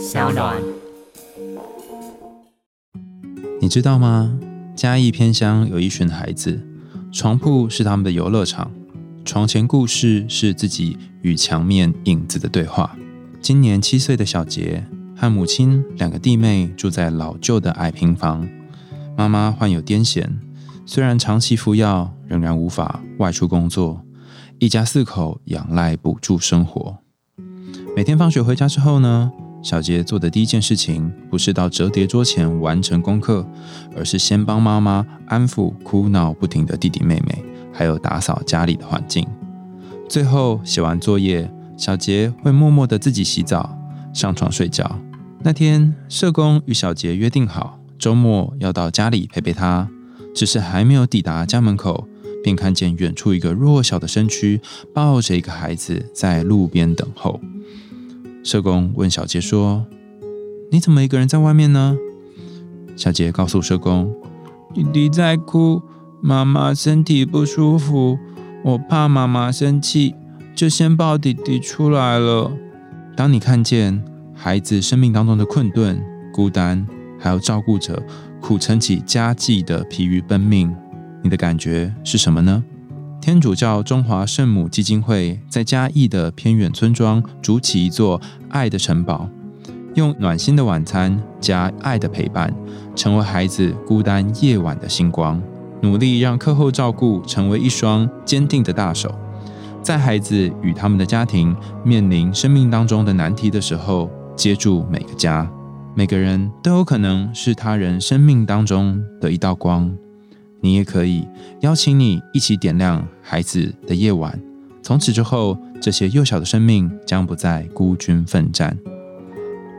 小暖。你知道吗？嘉义偏乡有一群孩子，床铺是他们的游乐场，床前故事是自己与墙面影子的对话。今年七岁的小杰和母亲两个弟妹住在老旧的矮平房，妈妈患有癫痫，虽然长期服药，仍然无法外出工作，一家四口仰赖补助生活。每天放学回家之后呢，小杰做的第一件事情不是到折叠桌前完成功课，而是先帮妈妈安抚哭闹不停的弟弟妹妹，还有打扫家里的环境。最后写完作业，小杰会默默的自己洗澡、上床睡觉。那天，社工与小杰约定好，周末要到家里陪陪他。只是还没有抵达家门口，便看见远处一个弱小的身躯抱着一个孩子在路边等候。社工问小杰说：“你怎么一个人在外面呢？”小杰告诉社工：“弟弟在哭，妈妈身体不舒服，我怕妈妈生气，就先抱弟弟出来了。”当你看见孩子生命当中的困顿、孤单，还有照顾者苦撑起家计的疲于奔命，你的感觉是什么呢？天主教中华圣母基金会在嘉义的偏远村庄筑起一座爱的城堡，用暖心的晚餐加爱的陪伴，成为孩子孤单夜晚的星光，努力让课后照顾成为一双坚定的大手，在孩子与他们的家庭面临生命当中的难题的时候，接住每个家。每个人都有可能是他人生命当中的一道光。你也可以邀请你一起点亮孩子的夜晚。从此之后，这些幼小的生命将不再孤军奋战。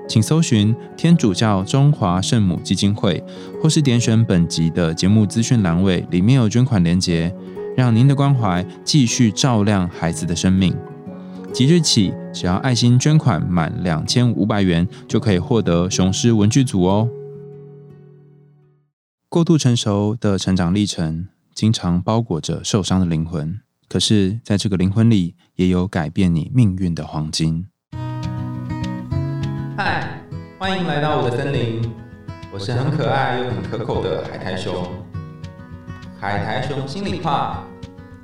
请搜寻天主教中华圣母基金会，或是点选本集的节目资讯栏位，里面有捐款连结，让您的关怀继续照亮孩子的生命。即日起，只要爱心捐款满两千五百元，就可以获得雄狮文具组哦。过度成熟的成长历程，经常包裹着受伤的灵魂。可是，在这个灵魂里，也有改变你命运的黄金。嗨，欢迎来到我的森林，我是很可爱又很可口的海苔熊。海苔熊心里话，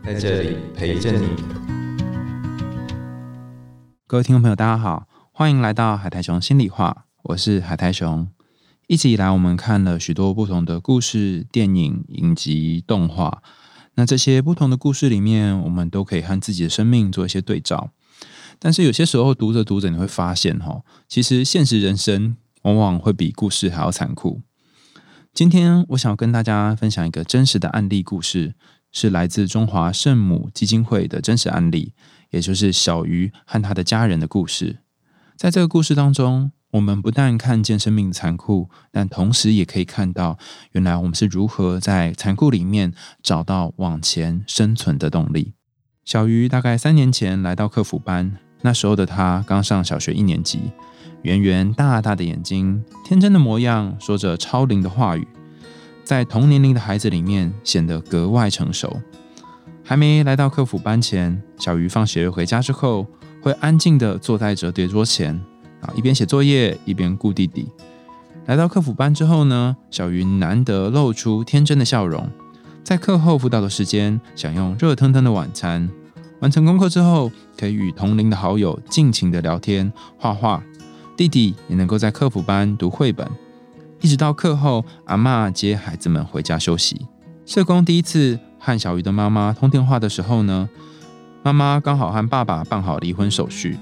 在这里陪着你。各位听众朋友，大家好，欢迎来到海苔熊心里话，我是海苔熊。一直以来，我们看了许多不同的故事、电影、影集、动画。那这些不同的故事里面，我们都可以和自己的生命做一些对照。但是有些时候，读着读着，你会发现，哈，其实现实人生往往会比故事还要残酷。今天，我想要跟大家分享一个真实的案例故事，是来自中华圣母基金会的真实案例，也就是小鱼和他的家人的故事。在这个故事当中。我们不但看见生命的残酷，但同时也可以看到，原来我们是如何在残酷里面找到往前生存的动力。小鱼大概三年前来到客服班，那时候的他刚上小学一年级，圆圆大大的眼睛，天真的模样，说着超龄的话语，在同年龄的孩子里面显得格外成熟。还没来到客服班前，小鱼放学回家之后，会安静的坐在折叠桌前。啊，一边写作业一边顾弟弟。来到客服班之后呢，小云难得露出天真的笑容。在课后辅导的时间，享用热腾腾的晚餐。完成功课之后，可以与同龄的好友尽情的聊天、画画。弟弟也能够在客服班读绘本，一直到课后，阿妈接孩子们回家休息。社工第一次和小鱼的妈妈通电话的时候呢，妈妈刚好和爸爸办好离婚手续。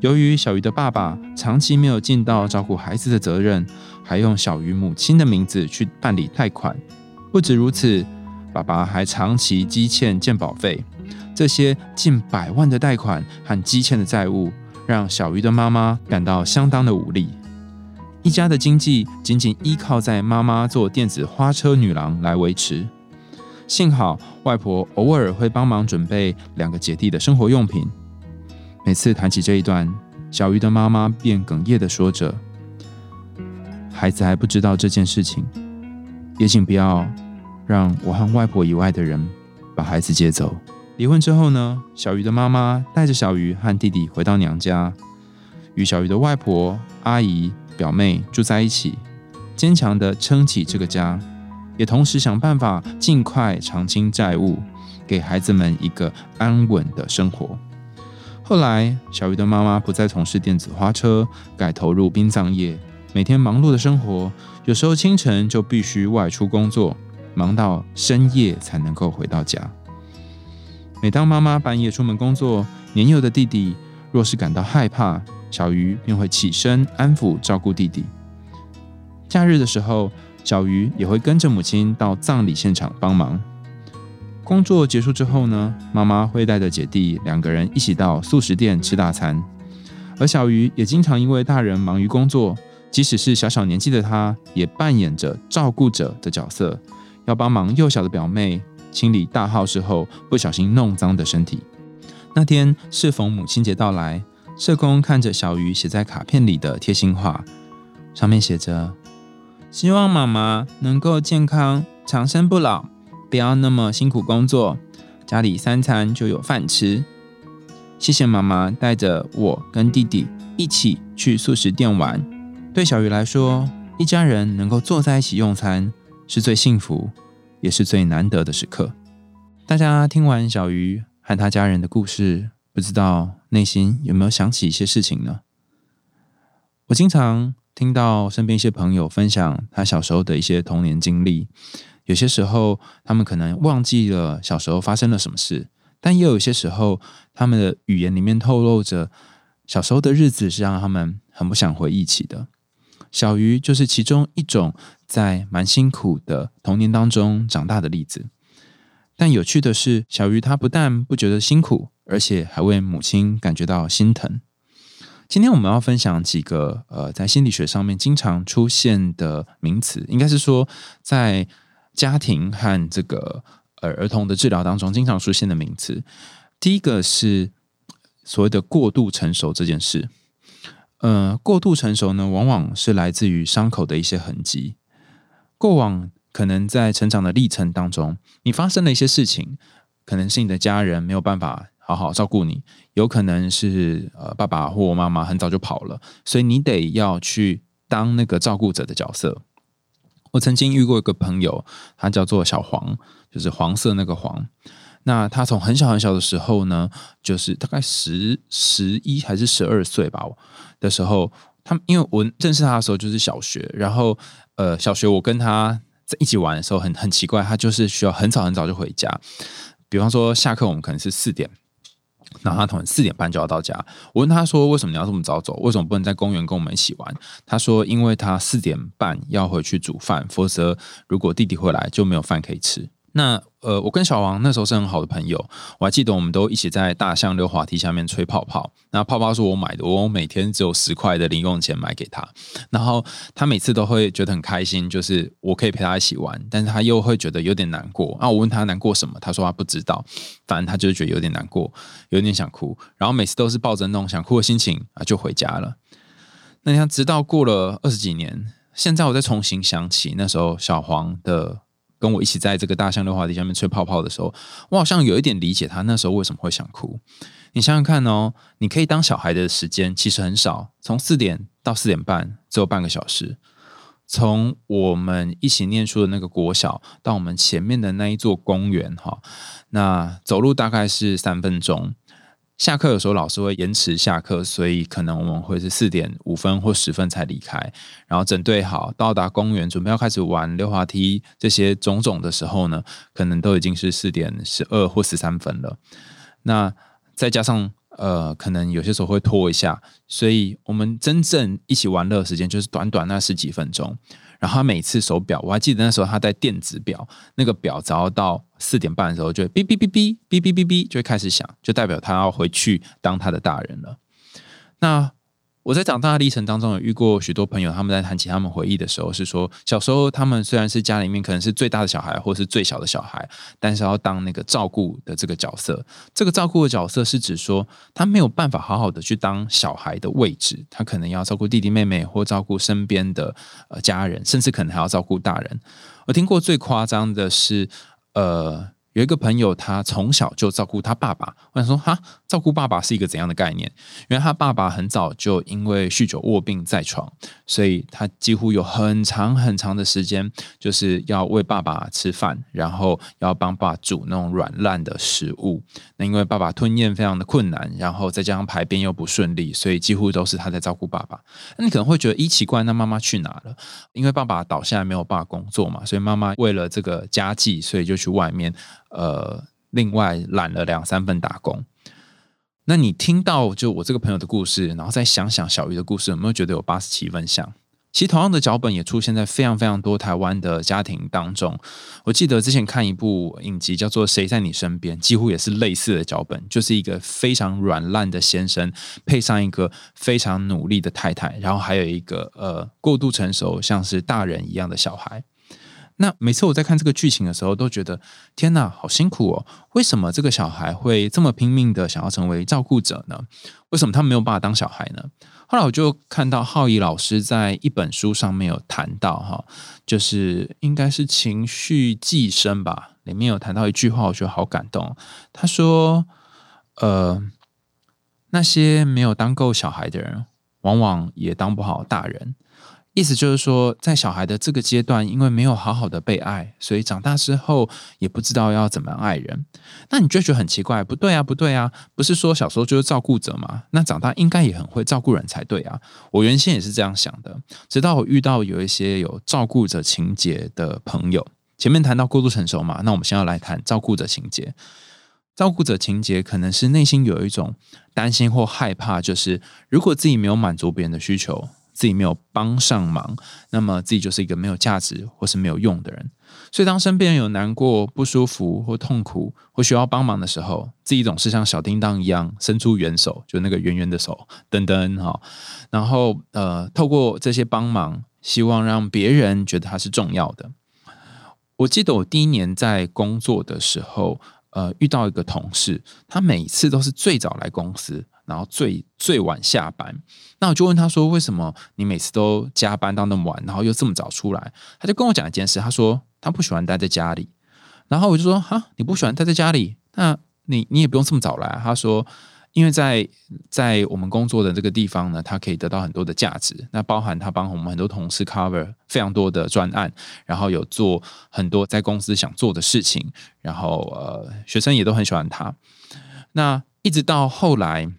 由于小鱼的爸爸长期没有尽到照顾孩子的责任，还用小鱼母亲的名字去办理贷款。不止如此，爸爸还长期积欠健保费。这些近百万的贷款和积欠的债务，让小鱼的妈妈感到相当的无力。一家的经济仅仅依靠在妈妈做电子花车女郎来维持。幸好外婆偶尔会帮忙准备两个姐弟的生活用品。每次谈起这一段，小鱼的妈妈便哽咽的说着：“孩子还不知道这件事情，也请不要让我和外婆以外的人把孩子接走。”离婚之后呢，小鱼的妈妈带着小鱼和弟弟回到娘家，与小鱼的外婆、阿姨、表妹住在一起，坚强的撑起这个家，也同时想办法尽快偿清债务，给孩子们一个安稳的生活。后来，小鱼的妈妈不再从事电子花车，改投入殡葬业，每天忙碌的生活，有时候清晨就必须外出工作，忙到深夜才能够回到家。每当妈妈半夜出门工作，年幼的弟弟若是感到害怕，小鱼便会起身安抚照顾弟弟。假日的时候，小鱼也会跟着母亲到葬礼现场帮忙。工作结束之后呢，妈妈会带着姐弟两个人一起到素食店吃大餐，而小鱼也经常因为大人忙于工作，即使是小小年纪的他，也扮演着照顾者的角色，要帮忙幼小的表妹清理大号之后不小心弄脏的身体。那天适逢母亲节到来，社工看着小鱼写在卡片里的贴心话，上面写着：“希望妈妈能够健康长生不老。”不要那么辛苦工作，家里三餐就有饭吃。谢谢妈妈带着我跟弟弟一起去素食店玩。对小鱼来说，一家人能够坐在一起用餐，是最幸福也是最难得的时刻。大家听完小鱼和他家人的故事，不知道内心有没有想起一些事情呢？我经常听到身边一些朋友分享他小时候的一些童年经历。有些时候，他们可能忘记了小时候发生了什么事，但也有些时候，他们的语言里面透露着小时候的日子是让他们很不想回忆起的。小鱼就是其中一种在蛮辛苦的童年当中长大的例子。但有趣的是，小鱼他不但不觉得辛苦，而且还为母亲感觉到心疼。今天我们要分享几个呃，在心理学上面经常出现的名词，应该是说在。家庭和这个呃儿童的治疗当中经常出现的名词，第一个是所谓的过度成熟这件事。呃，过度成熟呢，往往是来自于伤口的一些痕迹。过往可能在成长的历程当中，你发生了一些事情，可能是你的家人没有办法好好照顾你，有可能是呃爸爸或妈妈很早就跑了，所以你得要去当那个照顾者的角色。我曾经遇过一个朋友，他叫做小黄，就是黄色那个黄。那他从很小很小的时候呢，就是大概十十一还是十二岁吧的时候，他因为我认识他的时候就是小学，然后呃小学我跟他在一起玩的时候很很奇怪，他就是需要很早很早就回家，比方说下课我们可能是四点。然后他同四点半就要到家。我问他说：“为什么你要这么早走？为什么不能在公园跟我们一起玩？”他说：“因为他四点半要回去煮饭，否则如果弟弟回来就没有饭可以吃。”那呃，我跟小王那时候是很好的朋友，我还记得我们都一起在大象溜滑梯下面吹泡泡。那泡泡是我买的，我每天只有十块的零用钱买给他。然后他每次都会觉得很开心，就是我可以陪他一起玩，但是他又会觉得有点难过。那我问他难过什么，他说他不知道，反正他就是觉得有点难过，有点想哭。然后每次都是抱着那种想哭的心情啊，就回家了。那你看，直到过了二十几年，现在我再重新想起那时候小黄的。跟我一起在这个大象溜滑梯下面吹泡泡的时候，我好像有一点理解他那时候为什么会想哭。你想想看哦，你可以当小孩的时间其实很少，从四点到四点半只有半个小时。从我们一起念书的那个国小到我们前面的那一座公园，哈，那走路大概是三分钟。下课有时候老师会延迟下课，所以可能我们会是四点五分或十分才离开，然后整队好到达公园，准备要开始玩溜滑梯这些种种的时候呢，可能都已经是四点十二或十三分了。那再加上呃，可能有些时候会拖一下，所以我们真正一起玩乐的时间就是短短那十几分钟。然后他每次手表，我还记得那时候他戴电子表，那个表只要到四点半的时候，就哔哔哔哔哔哔哔哔就会开始响，就代表他要回去当他的大人了。那。我在长大的历程当中，有遇过许多朋友，他们在谈起他们回忆的时候，是说小时候他们虽然是家里面可能是最大的小孩，或是最小的小孩，但是要当那个照顾的这个角色。这个照顾的角色是指说，他没有办法好好的去当小孩的位置，他可能要照顾弟弟妹妹，或照顾身边的呃家人，甚至可能还要照顾大人。我听过最夸张的是，呃。有一个朋友，他从小就照顾他爸爸。我想说，哈，照顾爸爸是一个怎样的概念？因为他爸爸很早就因为酗酒卧病在床，所以他几乎有很长很长的时间，就是要喂爸爸吃饭，然后要帮爸煮那种软烂的食物。那因为爸爸吞咽非常的困难，然后再加上排便又不顺利，所以几乎都是他在照顾爸爸。那你可能会觉得，一奇怪，那妈妈去哪了？因为爸爸倒下来没有办法工作嘛，所以妈妈为了这个家计，所以就去外面呃，另外揽了两三份打工。那你听到就我这个朋友的故事，然后再想想小鱼的故事，有没有觉得有八十七分像？其实同样的脚本也出现在非常非常多台湾的家庭当中。我记得之前看一部影集叫做《谁在你身边》，几乎也是类似的脚本，就是一个非常软烂的先生，配上一个非常努力的太太，然后还有一个呃过度成熟像是大人一样的小孩。那每次我在看这个剧情的时候，都觉得天哪，好辛苦哦！为什么这个小孩会这么拼命的想要成为照顾者呢？为什么他没有办法当小孩呢？后来我就看到浩怡老师在一本书上面有谈到，哈，就是应该是情绪寄生吧，里面有谈到一句话，我觉得好感动。他说：“呃，那些没有当够小孩的人，往往也当不好大人。”意思就是说，在小孩的这个阶段，因为没有好好的被爱，所以长大之后也不知道要怎么爱人。那你就觉得很奇怪，不对啊，不对啊，不是说小时候就是照顾者吗？那长大应该也很会照顾人才对啊。我原先也是这样想的，直到我遇到有一些有照顾者情节的朋友。前面谈到过度成熟嘛，那我们先要来谈照顾者情节。照顾者情节可能是内心有一种担心或害怕，就是如果自己没有满足别人的需求。自己没有帮上忙，那么自己就是一个没有价值或是没有用的人。所以，当身边人有难过、不舒服或痛苦或需要帮忙的时候，自己总是像小叮当一样伸出援手，就那个圆圆的手，噔噔哈。然后，呃，透过这些帮忙，希望让别人觉得他是重要的。我记得我第一年在工作的时候，呃，遇到一个同事，他每次都是最早来公司。然后最最晚下班，那我就问他说：“为什么你每次都加班到那么晚，然后又这么早出来？”他就跟我讲一件事，他说他不喜欢待在家里。然后我就说：“哈，你不喜欢待在家里？那你你也不用这么早来。”他说：“因为在在我们工作的这个地方呢，他可以得到很多的价值，那包含他帮我们很多同事 cover 非常多的专案，然后有做很多在公司想做的事情，然后呃，学生也都很喜欢他。那一直到后来。”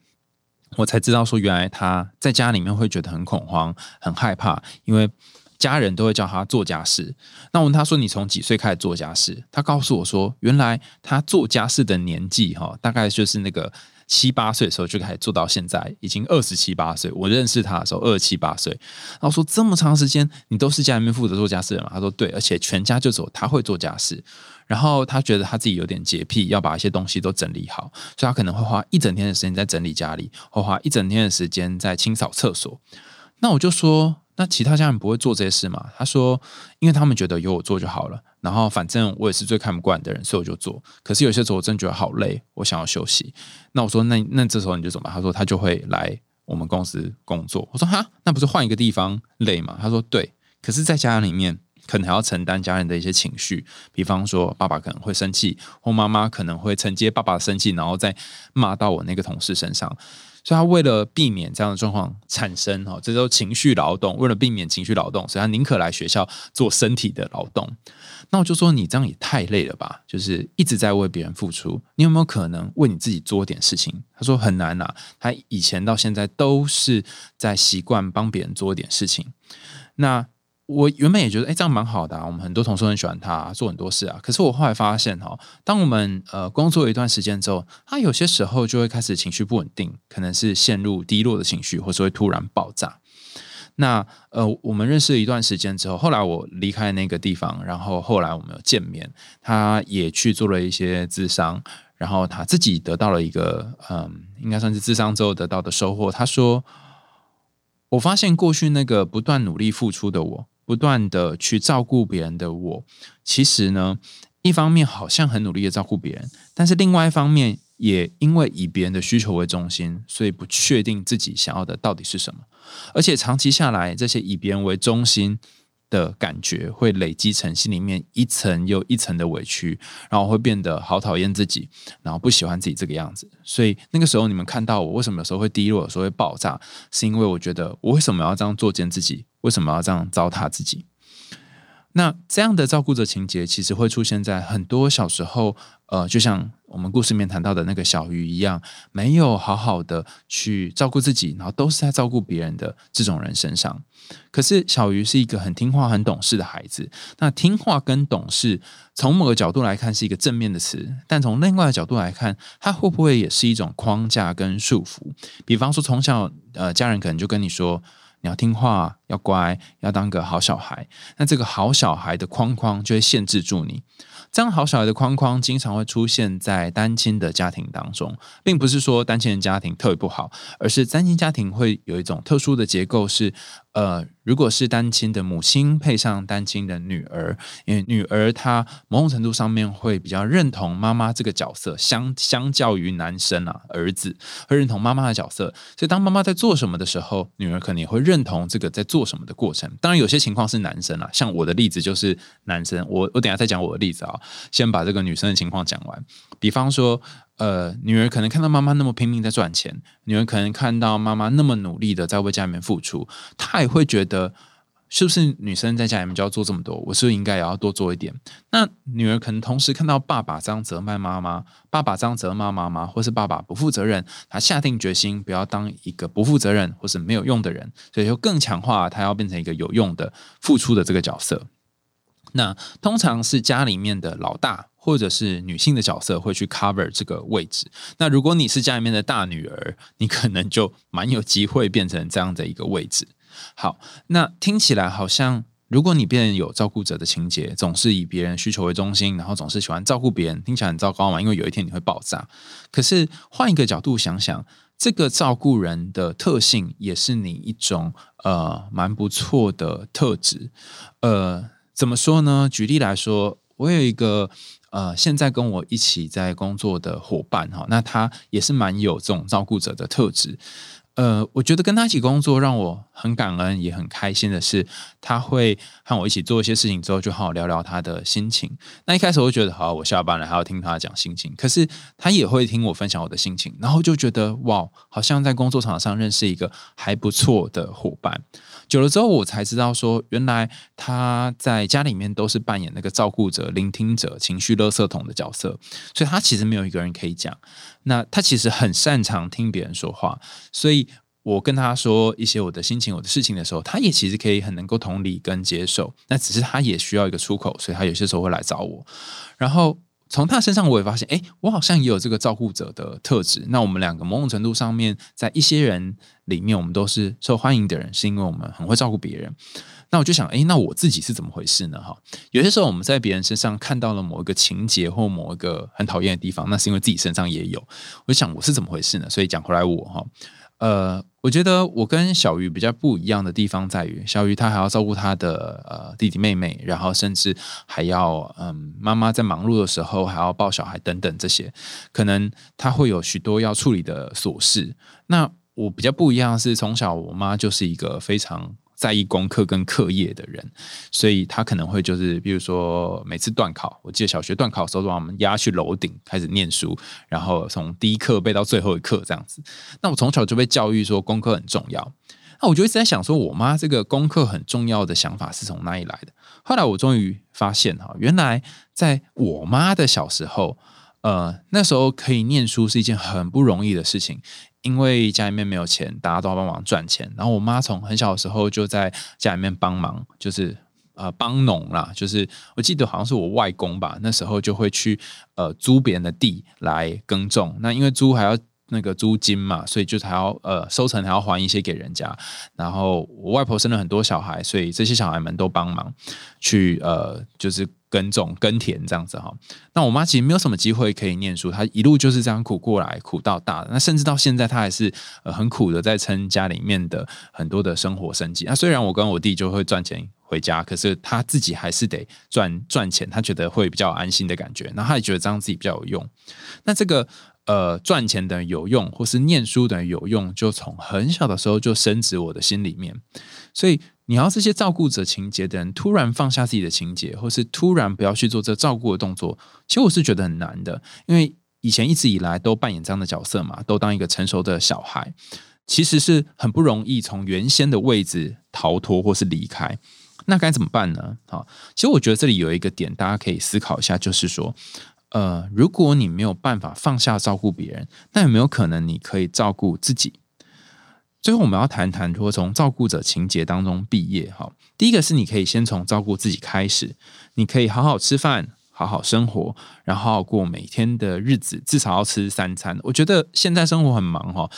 我才知道说，原来他在家里面会觉得很恐慌、很害怕，因为家人都会叫他做家事。那我问他说：“你从几岁开始做家事？”他告诉我说：“原来他做家事的年纪哈，大概就是那个七八岁的时候就开始做到现在，已经二十七八岁。我认识他的时候二十七八岁。然后说这么长时间，你都是家里面负责做家事的嘛？他说：“对，而且全家就走他会做家事。”然后他觉得他自己有点洁癖，要把一些东西都整理好，所以他可能会花一整天的时间在整理家里，或花一整天的时间在清扫厕所。那我就说，那其他家人不会做这些事吗？他说，因为他们觉得有我做就好了。然后反正我也是最看不惯的人，所以我就做。可是有些时候我真觉得好累，我想要休息。那我说，那那这时候你就怎么？他说他就会来我们公司工作。我说哈，那不是换一个地方累吗？他说对。可是在家里面。可能还要承担家人的一些情绪，比方说爸爸可能会生气，或妈妈可能会承接爸爸生气，然后再骂到我那个同事身上。所以他为了避免这样的状况产生，哈，这都情绪劳动。为了避免情绪劳动，所以他宁可来学校做身体的劳动。那我就说，你这样也太累了吧？就是一直在为别人付出，你有没有可能为你自己做点事情？他说很难呐。他以前到现在都是在习惯帮别人做点事情。那我原本也觉得，哎，这样蛮好的啊。我们很多同事很喜欢他，做很多事啊。可是我后来发现，哈，当我们呃工作一段时间之后，他有些时候就会开始情绪不稳定，可能是陷入低落的情绪，或是会突然爆炸。那呃，我们认识了一段时间之后，后来我离开那个地方，然后后来我们有见面，他也去做了一些智商，然后他自己得到了一个嗯，应该算是智商之后得到的收获。他说：“我发现过去那个不断努力付出的我。”不断的去照顾别人的我，其实呢，一方面好像很努力的照顾别人，但是另外一方面也因为以别人的需求为中心，所以不确定自己想要的到底是什么。而且长期下来，这些以别人为中心的感觉会累积成心里面一层又一层的委屈，然后会变得好讨厌自己，然后不喜欢自己这个样子。所以那个时候你们看到我为什么有时候会低落，有时候会爆炸，是因为我觉得我为什么要这样作践自己？为什么要这样糟蹋自己？那这样的照顾者情节，其实会出现在很多小时候，呃，就像我们故事里面谈到的那个小鱼一样，没有好好的去照顾自己，然后都是在照顾别人的这种人身上。可是小鱼是一个很听话、很懂事的孩子。那听话跟懂事，从某个角度来看是一个正面的词，但从另外的角度来看，它会不会也是一种框架跟束缚？比方说，从小呃，家人可能就跟你说。你要听话，要乖，要当个好小孩。那这个好小孩的框框就会限制住你。这样好小孩的框框经常会出现在单亲的家庭当中，并不是说单亲的家庭特别不好，而是单亲家庭会有一种特殊的结构是。呃，如果是单亲的母亲配上单亲的女儿，因为女儿她某种程度上面会比较认同妈妈这个角色，相相较于男生啊，儿子会认同妈妈的角色，所以当妈妈在做什么的时候，女儿可能也会认同这个在做什么的过程。当然，有些情况是男生啊，像我的例子就是男生，我我等下再讲我的例子啊，先把这个女生的情况讲完。比方说。呃，女儿可能看到妈妈那么拼命在赚钱，女儿可能看到妈妈那么努力的在为家里面付出，她也会觉得，是不是女生在家里面就要做这么多？我是不是应该也要多做一点？那女儿可能同时看到爸爸这样责骂妈妈，爸爸这样责骂妈妈，或是爸爸不负责任，她下定决心不要当一个不负责任或是没有用的人，所以就更强化她要变成一个有用的、付出的这个角色。那通常是家里面的老大。或者是女性的角色会去 cover 这个位置。那如果你是家里面的大女儿，你可能就蛮有机会变成这样的一个位置。好，那听起来好像，如果你变有照顾者的情节，总是以别人需求为中心，然后总是喜欢照顾别人，听起来很糟糕嘛？因为有一天你会爆炸。可是换一个角度想想，这个照顾人的特性也是你一种呃蛮不错的特质。呃，怎么说呢？举例来说，我有一个。呃，现在跟我一起在工作的伙伴哈，那他也是蛮有这种照顾者的特质。呃，我觉得跟他一起工作让我很感恩，也很开心的是，他会和我一起做一些事情之后，就好好聊聊他的心情。那一开始我就觉得，好，我下班了还要听他讲心情，可是他也会听我分享我的心情，然后就觉得哇，好像在工作场上认识一个还不错的伙伴。久了之后，我才知道说，原来他在家里面都是扮演那个照顾者、聆听者、情绪勒色桶的角色，所以他其实没有一个人可以讲。那他其实很擅长听别人说话，所以我跟他说一些我的心情、我的事情的时候，他也其实可以很能够同理跟接受。那只是他也需要一个出口，所以他有些时候会来找我，然后。从他身上，我也发现，哎，我好像也有这个照顾者的特质。那我们两个某种程度上面，在一些人里面，我们都是受欢迎的人，是因为我们很会照顾别人。那我就想，哎，那我自己是怎么回事呢？哈，有些时候我们在别人身上看到了某一个情节或某一个很讨厌的地方，那是因为自己身上也有。我就想，我是怎么回事呢？所以讲回来，我哈。呃，我觉得我跟小鱼比较不一样的地方在于，小鱼他还要照顾他的呃弟弟妹妹，然后甚至还要嗯妈妈在忙碌的时候还要抱小孩等等这些，可能他会有许多要处理的琐事。那我比较不一样是从小我妈就是一个非常。在意功课跟课业的人，所以他可能会就是，比如说每次断考，我记得小学断考的时候，把我们压去楼顶开始念书，然后从第一课背到最后一课这样子。那我从小就被教育说功课很重要，那我就一直在想，说我妈这个功课很重要的想法是从哪里来的？后来我终于发现哈，原来在我妈的小时候，呃，那时候可以念书是一件很不容易的事情。因为家里面没有钱，大家都要帮忙赚钱。然后我妈从很小的时候就在家里面帮忙，就是呃帮农啦。就是我记得好像是我外公吧，那时候就会去呃租别人的地来耕种。那因为租还要那个租金嘛，所以就还要呃收成还要还一些给人家。然后我外婆生了很多小孩，所以这些小孩们都帮忙去呃就是。耕种、耕田这样子哈，那我妈其实没有什么机会可以念书，她一路就是这样苦过来，苦到大的。那甚至到现在，她还是呃很苦的在撑家里面的很多的生活生计。那虽然我跟我弟就会赚钱回家，可是他自己还是得赚赚钱，他觉得会比较安心的感觉。那他也觉得这样自己比较有用。那这个呃赚钱的有用，或是念书的有用，就从很小的时候就深植我的心里面。所以你要这些照顾者情节的人突然放下自己的情节，或是突然不要去做这照顾的动作，其实我是觉得很难的，因为以前一直以来都扮演这样的角色嘛，都当一个成熟的小孩，其实是很不容易从原先的位置逃脱或是离开。那该怎么办呢？好，其实我觉得这里有一个点，大家可以思考一下，就是说，呃，如果你没有办法放下照顾别人，那有没有可能你可以照顾自己？最后，我们要谈谈如何从照顾者情节当中毕业。哈，第一个是你可以先从照顾自己开始，你可以好好吃饭，好好生活，然后过每天的日子，至少要吃三餐。我觉得现在生活很忙哈，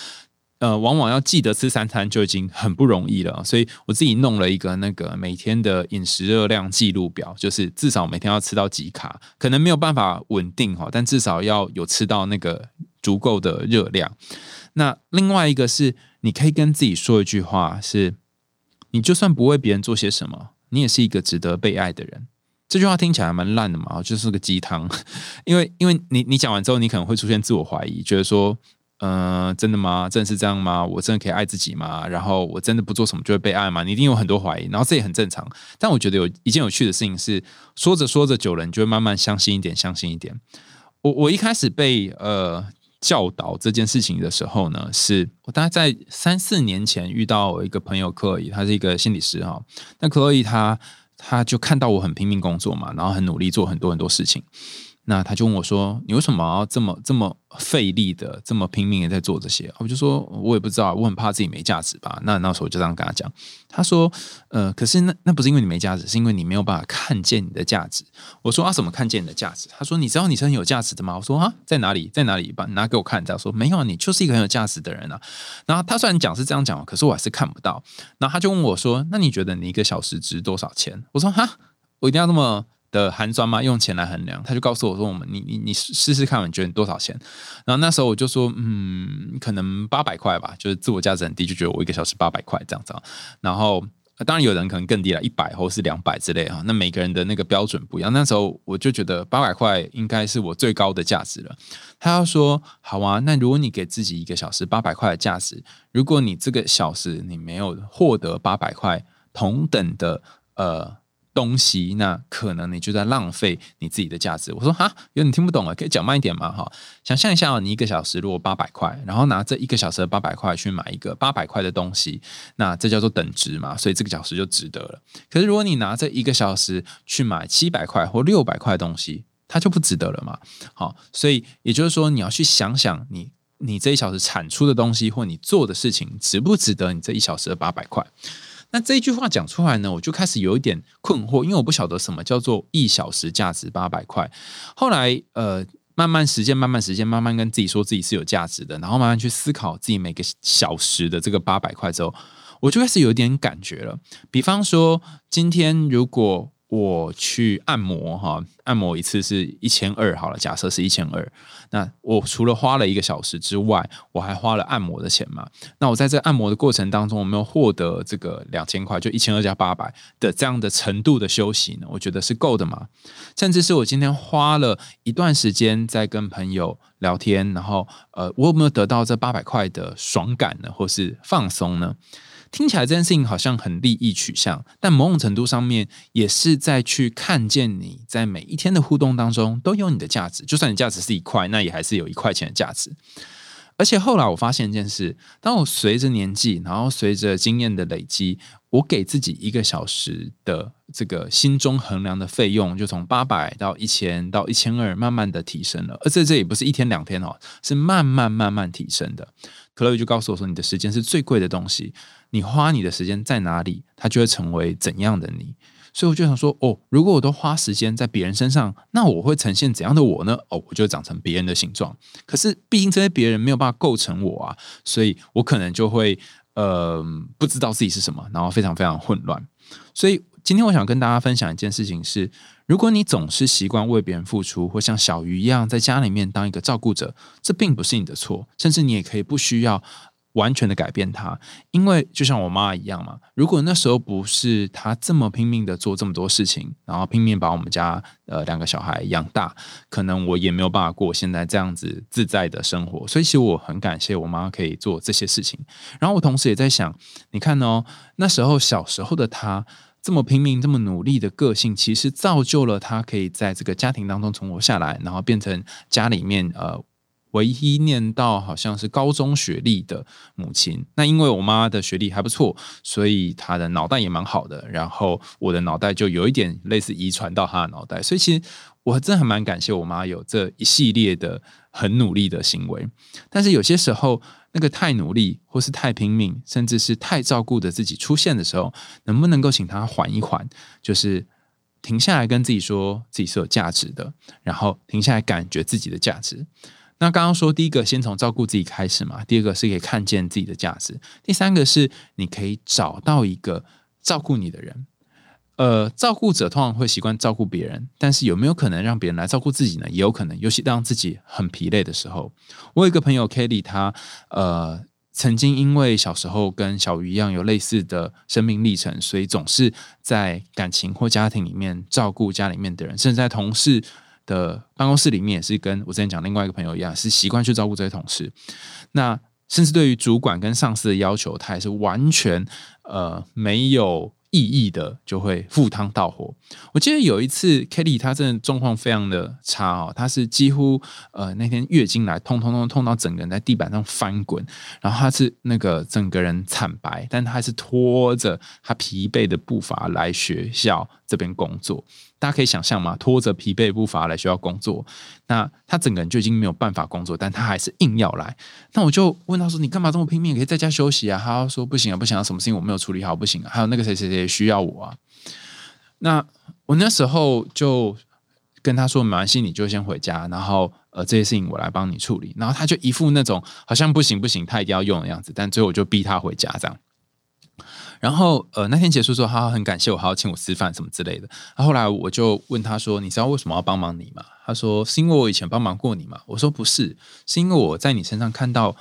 呃，往往要记得吃三餐就已经很不容易了。所以我自己弄了一个那个每天的饮食热量记录表，就是至少每天要吃到几卡，可能没有办法稳定哈，但至少要有吃到那个足够的热量。那另外一个是。你可以跟自己说一句话：是，你就算不为别人做些什么，你也是一个值得被爱的人。这句话听起来蛮烂的嘛，就是个鸡汤。因为，因为你你讲完之后，你可能会出现自我怀疑，觉得说，嗯，真的吗？真的是这样吗？我真的可以爱自己吗？然后，我真的不做什么就会被爱吗？你一定有很多怀疑，然后这也很正常。但我觉得有一件有趣的事情是，说着说着久了，你就会慢慢相信一点，相信一点。我我一开始被呃。教导这件事情的时候呢，是我大概在三四年前遇到我一个朋友克洛伊，他是一个心理师哈。那克洛伊他他就看到我很拼命工作嘛，然后很努力做很多很多事情。那他就问我说：“你为什么要这么这么费力的，这么拼命的在做这些？”我就说：“我也不知道，我很怕自己没价值吧。”那那时候我就这样跟他讲。他说：“呃，可是那那不是因为你没价值，是因为你没有办法看见你的价值。”我说：“啊，怎么看见你的价值？”他说：“你知道你是很有价值的吗？”我说：“啊，在哪里？在哪里？把拿给我看。”他说：“没有，你就是一个很有价值的人啊。”然后他虽然讲是这样讲，可是我还是看不到。然后他就问我说：“那你觉得你一个小时值多少钱？”我说：“哈，我一定要那么。”的寒酸吗？用钱来衡量，他就告诉我说：“我们，你你你试试看，你觉得多少钱？”然后那时候我就说：“嗯，可能八百块吧。”就是自我价值很低，就觉得我一个小时八百块这样子。然后当然有人可能更低了，一百或是两百之类啊。那每个人的那个标准不一样。那时候我就觉得八百块应该是我最高的价值了。他要说：“好啊，那如果你给自己一个小时八百块的价值，如果你这个小时你没有获得八百块同等的呃。”东西，那可能你就在浪费你自己的价值。我说哈，有点听不懂啊，可以讲慢一点吗？哈，想象一下哦，你一个小时如果八百块，然后拿这一个小时的八百块去买一个八百块的东西，那这叫做等值嘛，所以这个小时就值得了。可是如果你拿这一个小时去买七百块或六百块的东西，它就不值得了嘛。好，所以也就是说，你要去想想，你你这一小时产出的东西或你做的事情，值不值得你这一小时的八百块？那这一句话讲出来呢，我就开始有一点困惑，因为我不晓得什么叫做一小时价值八百块。后来呃，慢慢时间，慢慢时间，慢慢跟自己说自己是有价值的，然后慢慢去思考自己每个小时的这个八百块之后，我就开始有点感觉了。比方说，今天如果我去按摩哈，按摩一次是一千二，好了，假设是一千二。那我除了花了一个小时之外，我还花了按摩的钱嘛？那我在这按摩的过程当中，我没有获得这个两千块，就一千二加八百的这样的程度的休息呢？我觉得是够的嘛？甚至是我今天花了一段时间在跟朋友聊天，然后呃，我有没有得到这八百块的爽感呢？或是放松呢？听起来这件事情好像很利益取向，但某种程度上面也是在去看见你在每一天的互动当中都有你的价值。就算你价值是一块，那也还是有一块钱的价值。而且后来我发现一件事：当我随着年纪，然后随着经验的累积，我给自己一个小时的这个心中衡量的费用，就从八百到一千到一千二，慢慢的提升了。而且这也不是一天两天哦，是慢慢慢慢提升的。克洛伊就告诉我说：“你的时间是最贵的东西。”你花你的时间在哪里，它就会成为怎样的你。所以我就想说，哦，如果我都花时间在别人身上，那我会呈现怎样的我呢？哦，我就长成别人的形状。可是，毕竟这些别人没有办法构成我啊，所以我可能就会呃不知道自己是什么，然后非常非常混乱。所以今天我想跟大家分享一件事情是：如果你总是习惯为别人付出，或像小鱼一样在家里面当一个照顾者，这并不是你的错，甚至你也可以不需要。完全的改变他，因为就像我妈一样嘛。如果那时候不是她这么拼命的做这么多事情，然后拼命把我们家呃两个小孩养大，可能我也没有办法过现在这样子自在的生活。所以其实我很感谢我妈可以做这些事情。然后我同时也在想，你看哦，那时候小时候的她这么拼命、这么努力的个性，其实造就了她可以在这个家庭当中存活下来，然后变成家里面呃。唯一念到好像是高中学历的母亲，那因为我妈的学历还不错，所以她的脑袋也蛮好的。然后我的脑袋就有一点类似遗传到她的脑袋，所以其实我真的还蛮感谢我妈有这一系列的很努力的行为。但是有些时候，那个太努力或是太拼命，甚至是太照顾着自己出现的时候，能不能够请他缓一缓，就是停下来跟自己说自己是有价值的，然后停下来感觉自己的价值。那刚刚说，第一个先从照顾自己开始嘛，第二个是可以看见自己的价值，第三个是你可以找到一个照顾你的人。呃，照顾者通常会习惯照顾别人，但是有没有可能让别人来照顾自己呢？也有可能，尤其当自己很疲累的时候。我有一个朋友 Kelly，他呃曾经因为小时候跟小鱼一样有类似的生命历程，所以总是在感情或家庭里面照顾家里面的人，甚至在同事。的办公室里面也是跟我之前讲另外一个朋友一样，是习惯去照顾这些同事。那甚至对于主管跟上司的要求，他也是完全呃没有。意义的就会赴汤蹈火。我记得有一次，Kelly 她真的状况非常的差哦，她是几乎呃那天月经来痛痛痛痛到整个人在地板上翻滚，然后她是那个整个人惨白，但她还是拖着她疲惫的步伐来学校这边工作。大家可以想象吗？拖着疲惫步伐来学校工作，那他整个人就已经没有办法工作，但他还是硬要来。那我就问他说：“你干嘛这么拼命？可以在家休息啊？”他说：“不行啊，不行啊，什么事情我没有处理好，不行啊。”还有那个谁谁谁需要我啊？那我那时候就跟他说：“没关系，你就先回家，然后呃这些事情我来帮你处理。”然后他就一副那种好像不行不行，他一定要用的样子。但最后我就逼他回家这样。然后，呃，那天结束之后，他很感谢我，还要请我吃饭什么之类的。后来我就问他说：“你知道为什么要帮忙你吗？”他说：“是因为我以前帮忙过你嘛。”我说：“不是，是因为我在你身上看到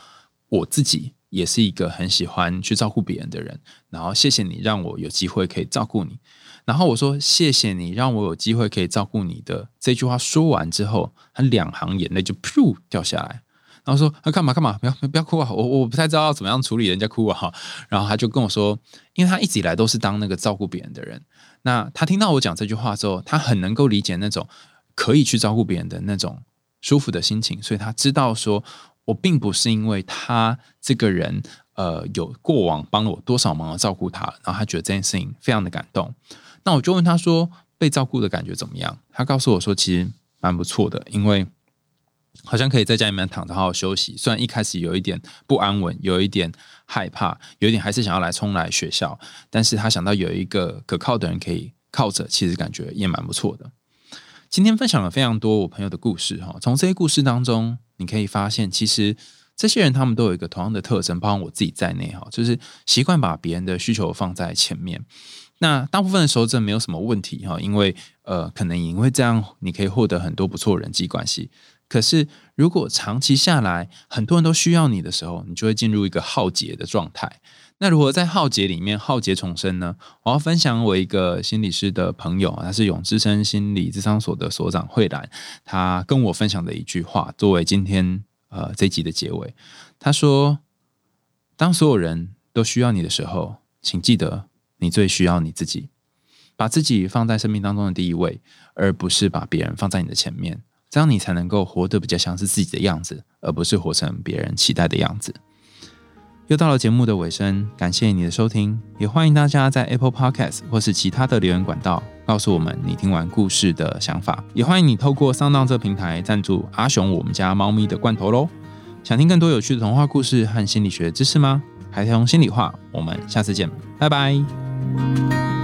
我自己也是一个很喜欢去照顾别人的人。然后谢谢你让我有机会可以照顾你。然后我说：谢谢你让我有机会可以照顾你的这句话说完之后，他两行眼泪就噗掉下来。”然后说：“他干嘛干嘛？不要不要哭啊！我我不太知道要怎么样处理人家哭啊！”哈然后他就跟我说：“因为他一直以来都是当那个照顾别人的人。那他听到我讲这句话之后，他很能够理解那种可以去照顾别人的那种舒服的心情。所以他知道说，我并不是因为他这个人呃有过往帮了我多少忙而照顾他，然后他觉得这件事情非常的感动。那我就问他说：被照顾的感觉怎么样？他告诉我说：其实蛮不错的，因为。”好像可以在家里面躺着好好休息，虽然一开始有一点不安稳，有一点害怕，有一点还是想要来冲来学校，但是他想到有一个可靠的人可以靠着，其实感觉也蛮不错的。今天分享了非常多我朋友的故事哈，从这些故事当中，你可以发现，其实这些人他们都有一个同样的特征，包括我自己在内哈，就是习惯把别人的需求放在前面。那大部分的时候这没有什么问题哈，因为呃，可能因为这样你可以获得很多不错人际关系。可是，如果长期下来，很多人都需要你的时候，你就会进入一个浩劫的状态。那如何在浩劫里面浩劫重生呢？我要分享我一个心理师的朋友，他是永之生心理智商所的所长慧兰，他跟我分享的一句话，作为今天呃这集的结尾。他说：“当所有人都需要你的时候，请记得你最需要你自己，把自己放在生命当中的第一位，而不是把别人放在你的前面。”这样你才能够活得比较像是自己的样子，而不是活成别人期待的样子。又到了节目的尾声，感谢你的收听，也欢迎大家在 Apple Podcast 或是其他的留言管道告诉我们你听完故事的想法。也欢迎你透过上当这平台赞助阿雄我们家猫咪的罐头喽。想听更多有趣的童话故事和心理学知识吗？海豚心里话，我们下次见，拜拜。